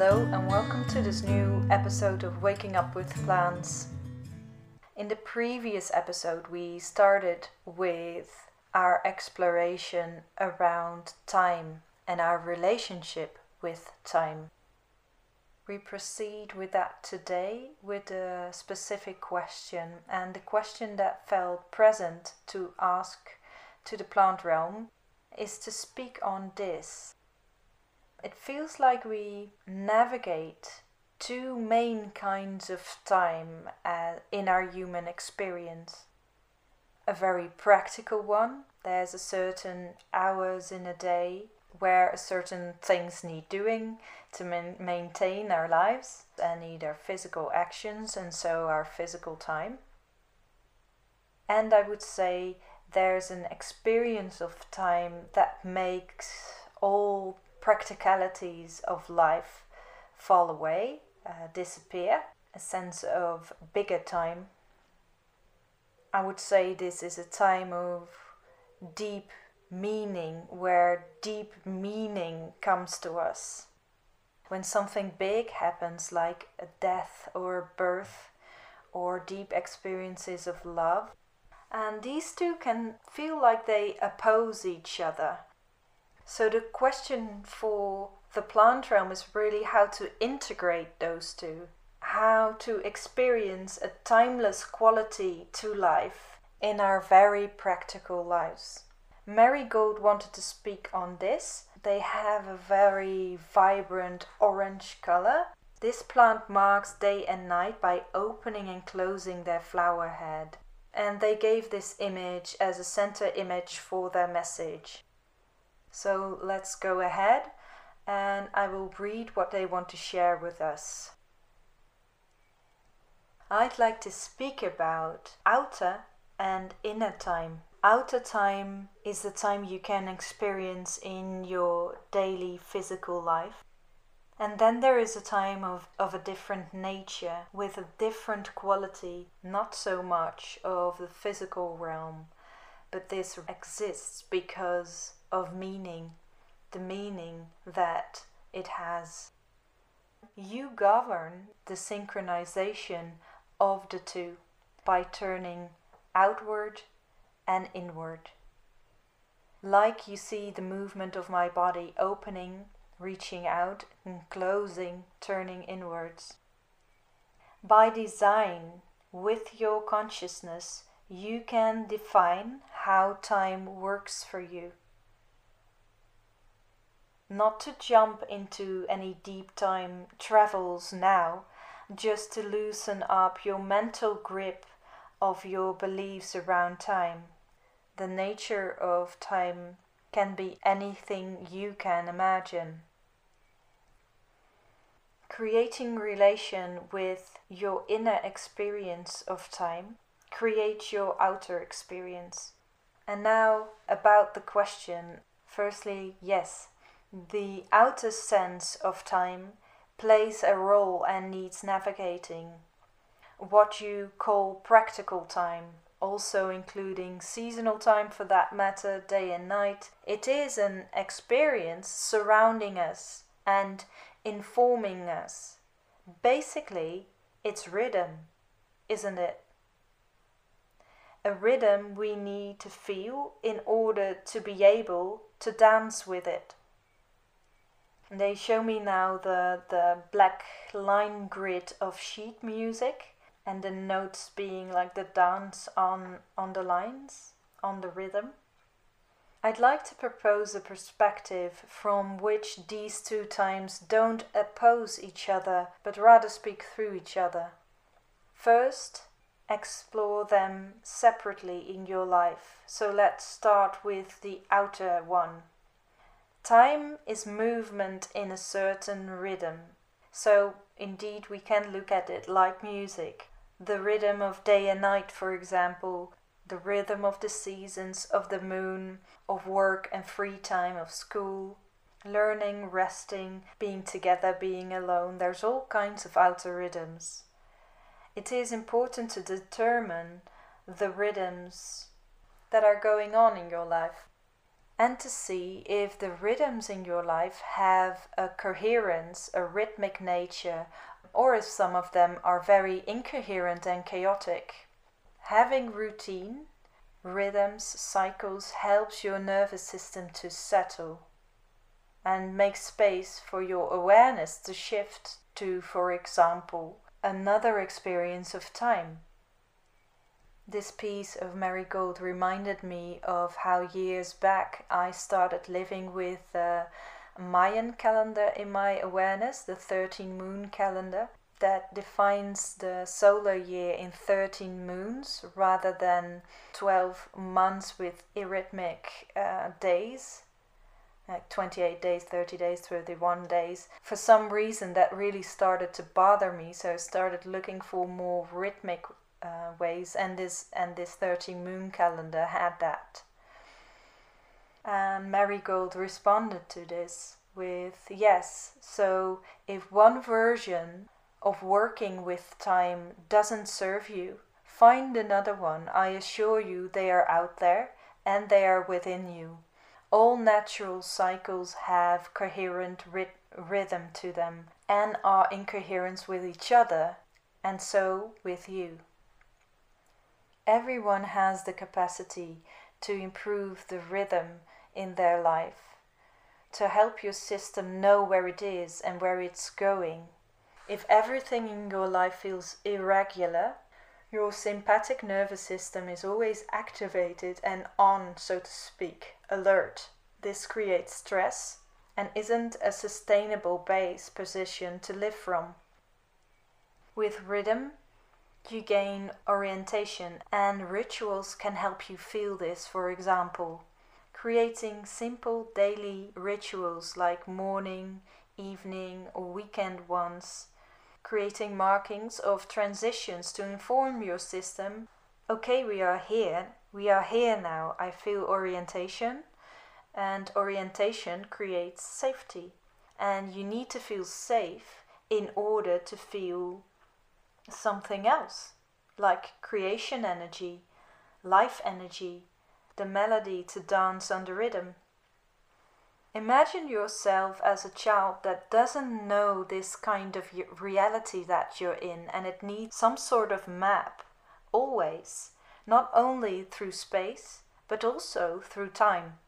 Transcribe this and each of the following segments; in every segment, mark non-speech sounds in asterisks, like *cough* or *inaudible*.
Hello, and welcome to this new episode of Waking Up with Plants. In the previous episode, we started with our exploration around time and our relationship with time. We proceed with that today with a specific question, and the question that felt present to ask to the plant realm is to speak on this it feels like we navigate two main kinds of time uh, in our human experience. A very practical one, there's a certain hours in a day where certain things need doing to man- maintain our lives and need our physical actions and so our physical time. And I would say there's an experience of time that makes all practicalities of life fall away, uh, disappear, a sense of bigger time. I would say this is a time of deep meaning, where deep meaning comes to us. When something big happens, like a death or a birth, or deep experiences of love, and these two can feel like they oppose each other so the question for the plant realm is really how to integrate those two, how to experience a timeless quality to life in our very practical lives. Marigold wanted to speak on this. They have a very vibrant orange color. This plant marks day and night by opening and closing their flower head. And they gave this image as a center image for their message. So let's go ahead and I will read what they want to share with us. I'd like to speak about outer and inner time. Outer time is the time you can experience in your daily physical life. And then there is a time of, of a different nature with a different quality, not so much of the physical realm, but this exists because of meaning, the meaning that it has. You govern the synchronization of the two by turning outward and inward. Like you see the movement of my body opening, reaching out, and closing, turning inwards. By design, with your consciousness, you can define how time works for you not to jump into any deep time travels now, just to loosen up your mental grip of your beliefs around time. The nature of time can be anything you can imagine. Creating relation with your inner experience of time creates your outer experience. And now about the question. Firstly, yes, the outer sense of time plays a role and needs navigating. What you call practical time, also including seasonal time for that matter, day and night, it is an experience surrounding us and informing us. Basically, it's rhythm, isn't it? A rhythm we need to feel in order to be able to dance with it. They show me now the, the black line grid of sheet music and the notes being like the dance on, on the lines, on the rhythm. I'd like to propose a perspective from which these two times don't oppose each other but rather speak through each other. First, explore them separately in your life. So let's start with the outer one. Time is movement in a certain rhythm. So, indeed, we can look at it like music. The rhythm of day and night, for example, the rhythm of the seasons, of the moon, of work and free time, of school, learning, resting, being together, being alone. There's all kinds of outer rhythms. It is important to determine the rhythms that are going on in your life. And to see if the rhythms in your life have a coherence, a rhythmic nature, or if some of them are very incoherent and chaotic. Having routine, rhythms, cycles helps your nervous system to settle and make space for your awareness to shift to, for example, another experience of time. This piece of Marigold reminded me of how years back I started living with the Mayan calendar in my awareness, the 13 moon calendar that defines the solar year in 13 moons rather than 12 months with arrhythmic uh, days like 28 days, 30 days, 31 days. For some reason, that really started to bother me, so I started looking for more rhythmic uh, ways, and this and this 13 moon calendar had that. And Marigold responded to this with yes. So if one version of working with time doesn't serve you, find another one. I assure you, they are out there and they are within you. All natural cycles have coherent rhythm to them and are in coherence with each other, and so with you. Everyone has the capacity to improve the rhythm in their life, to help your system know where it is and where it's going. If everything in your life feels irregular, your sympathetic nervous system is always activated and on, so to speak, alert. This creates stress and isn't a sustainable base position to live from. With rhythm, you gain orientation, and rituals can help you feel this, for example. Creating simple daily rituals like morning, evening, or weekend ones creating markings of transitions to inform your system. Okay, we are here. We are here now. I feel orientation, and orientation creates safety. And you need to feel safe in order to feel something else, like creation energy, life energy, the melody to dance under rhythm. Imagine yourself as a child that doesn't know this kind of reality that you're in and it needs some sort of map, always, not only through space, but also through time.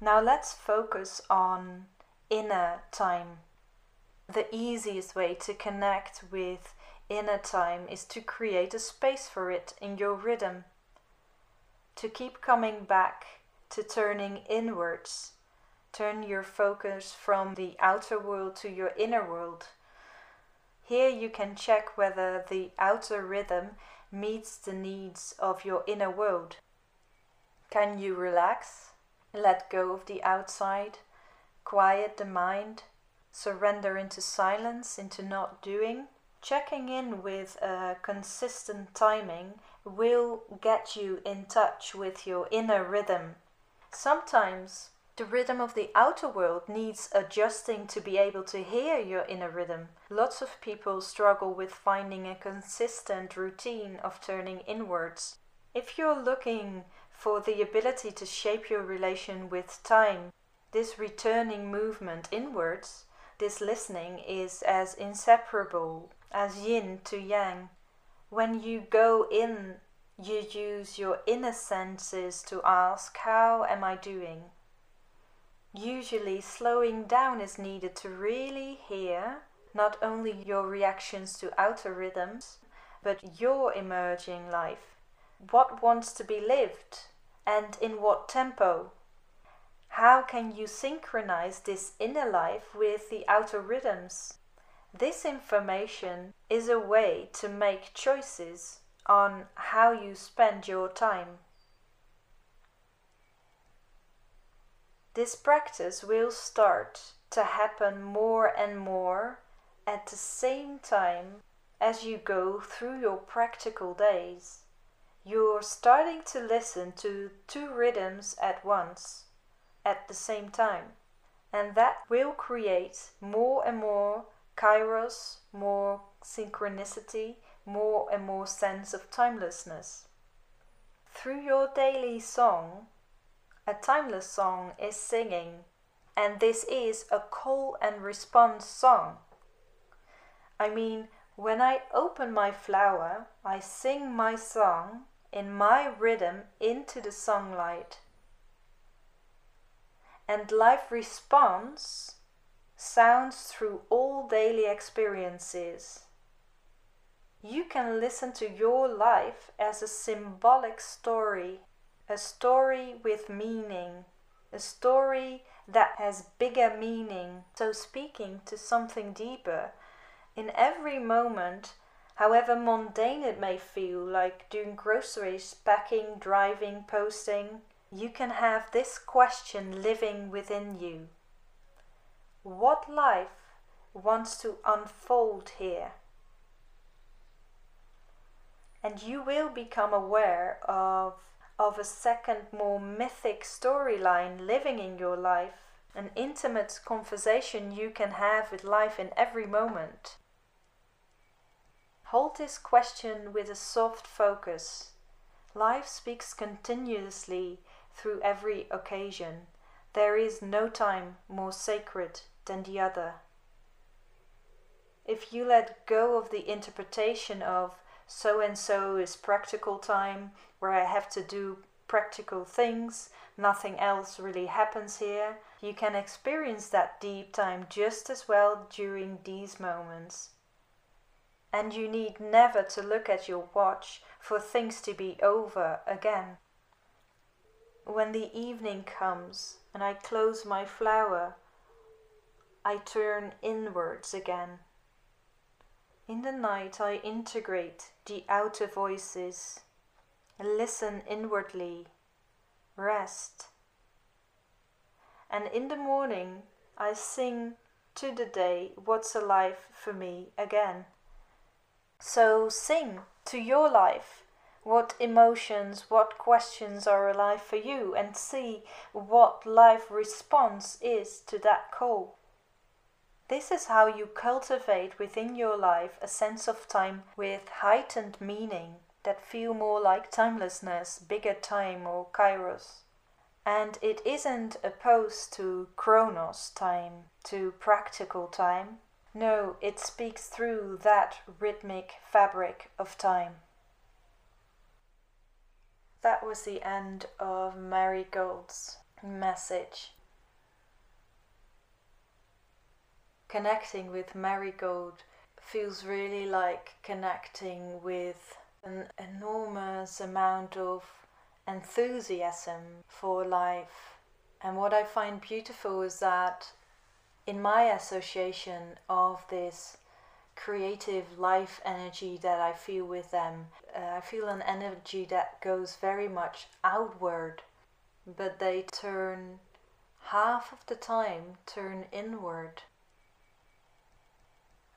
Now let's focus on inner time. The easiest way to connect with inner time is to create a space for it in your rhythm. To keep coming back to turning inwards. Turn your focus from the outer world to your inner world. Here you can check whether the outer rhythm meets the needs of your inner world. Can you relax? Let go of the outside, quiet the mind, surrender into silence, into not doing. Checking in with a consistent timing will get you in touch with your inner rhythm Sometimes the rhythm of the outer world needs adjusting to be able to hear your inner rhythm. Lots of people struggle with finding a consistent routine of turning inwards. If you're looking for the ability to shape your relation with time, this returning movement inwards, this listening is as inseparable as yin to yang. When you go in you use your inner senses to ask, How am I doing? Usually, slowing down is needed to really hear not only your reactions to outer rhythms, but your emerging life. What wants to be lived and in what tempo? How can you synchronize this inner life with the outer rhythms? This information is a way to make choices on how you spend your time. This practice will start to happen more and more at the same time as you go through your practical days. You're starting to listen to two rhythms at once, at the same time, and that will create more and more kairos, more synchronicity, more and more sense of timelessness. Through your daily song, a timeless song is singing, and this is a call and response song. I mean, when I open my flower, I sing my song in my rhythm into the sunlight. And life response sounds through all daily experiences. You can listen to your life as a symbolic story, a story with meaning, a story that has bigger meaning. So, speaking to something deeper, in every moment, however mundane it may feel, like doing groceries, packing, driving, posting, you can have this question living within you What life wants to unfold here? And you will become aware of, of a second, more mythic storyline living in your life, an intimate conversation you can have with life in every moment. Hold this question with a soft focus. Life speaks continuously through every occasion. There is no time more sacred than the other. If you let go of the interpretation of so and so is practical time, where I have to do practical things, nothing else really happens here, you can experience that deep time just as well during these moments and you need never to look at your watch for things to be over again. When the evening comes and I close my flower, I turn inwards again. In the night, I integrate the outer voices, listen inwardly, rest. And in the morning, I sing to the day what's alive for me again. So sing to your life what emotions, what questions are alive for you, and see what life response is to that call. This is how you cultivate within your life a sense of time with heightened meaning that feel more like timelessness, bigger time, or kairos. And it isn't opposed to chronos time, to practical time, no, it speaks through that rhythmic fabric of time. That was the end of Marigold's message. Connecting with Marigold feels really like connecting with an enormous amount of enthusiasm for life. And what I find beautiful is that in my association of this creative life energy that I feel with them, uh, I feel an energy that goes very much outward, but they turn half of the time turn inward.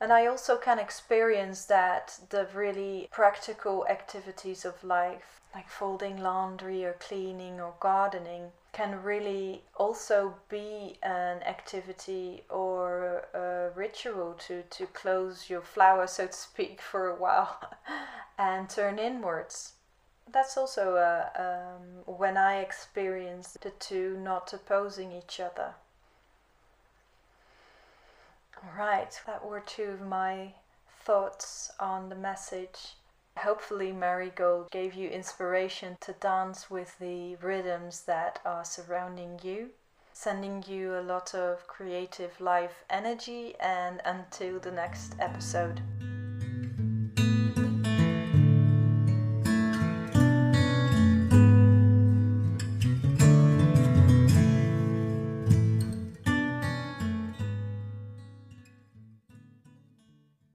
And I also can experience that the really practical activities of life, like folding laundry or cleaning or gardening, can really also be an activity or a ritual to, to close your flower, so to speak, for a while *laughs* and turn inwards. That's also uh, um, when I experience the two not opposing each other. Right, that were two of my thoughts on the message. Hopefully, Marigold gave you inspiration to dance with the rhythms that are surrounding you, sending you a lot of creative life energy, and until the next episode.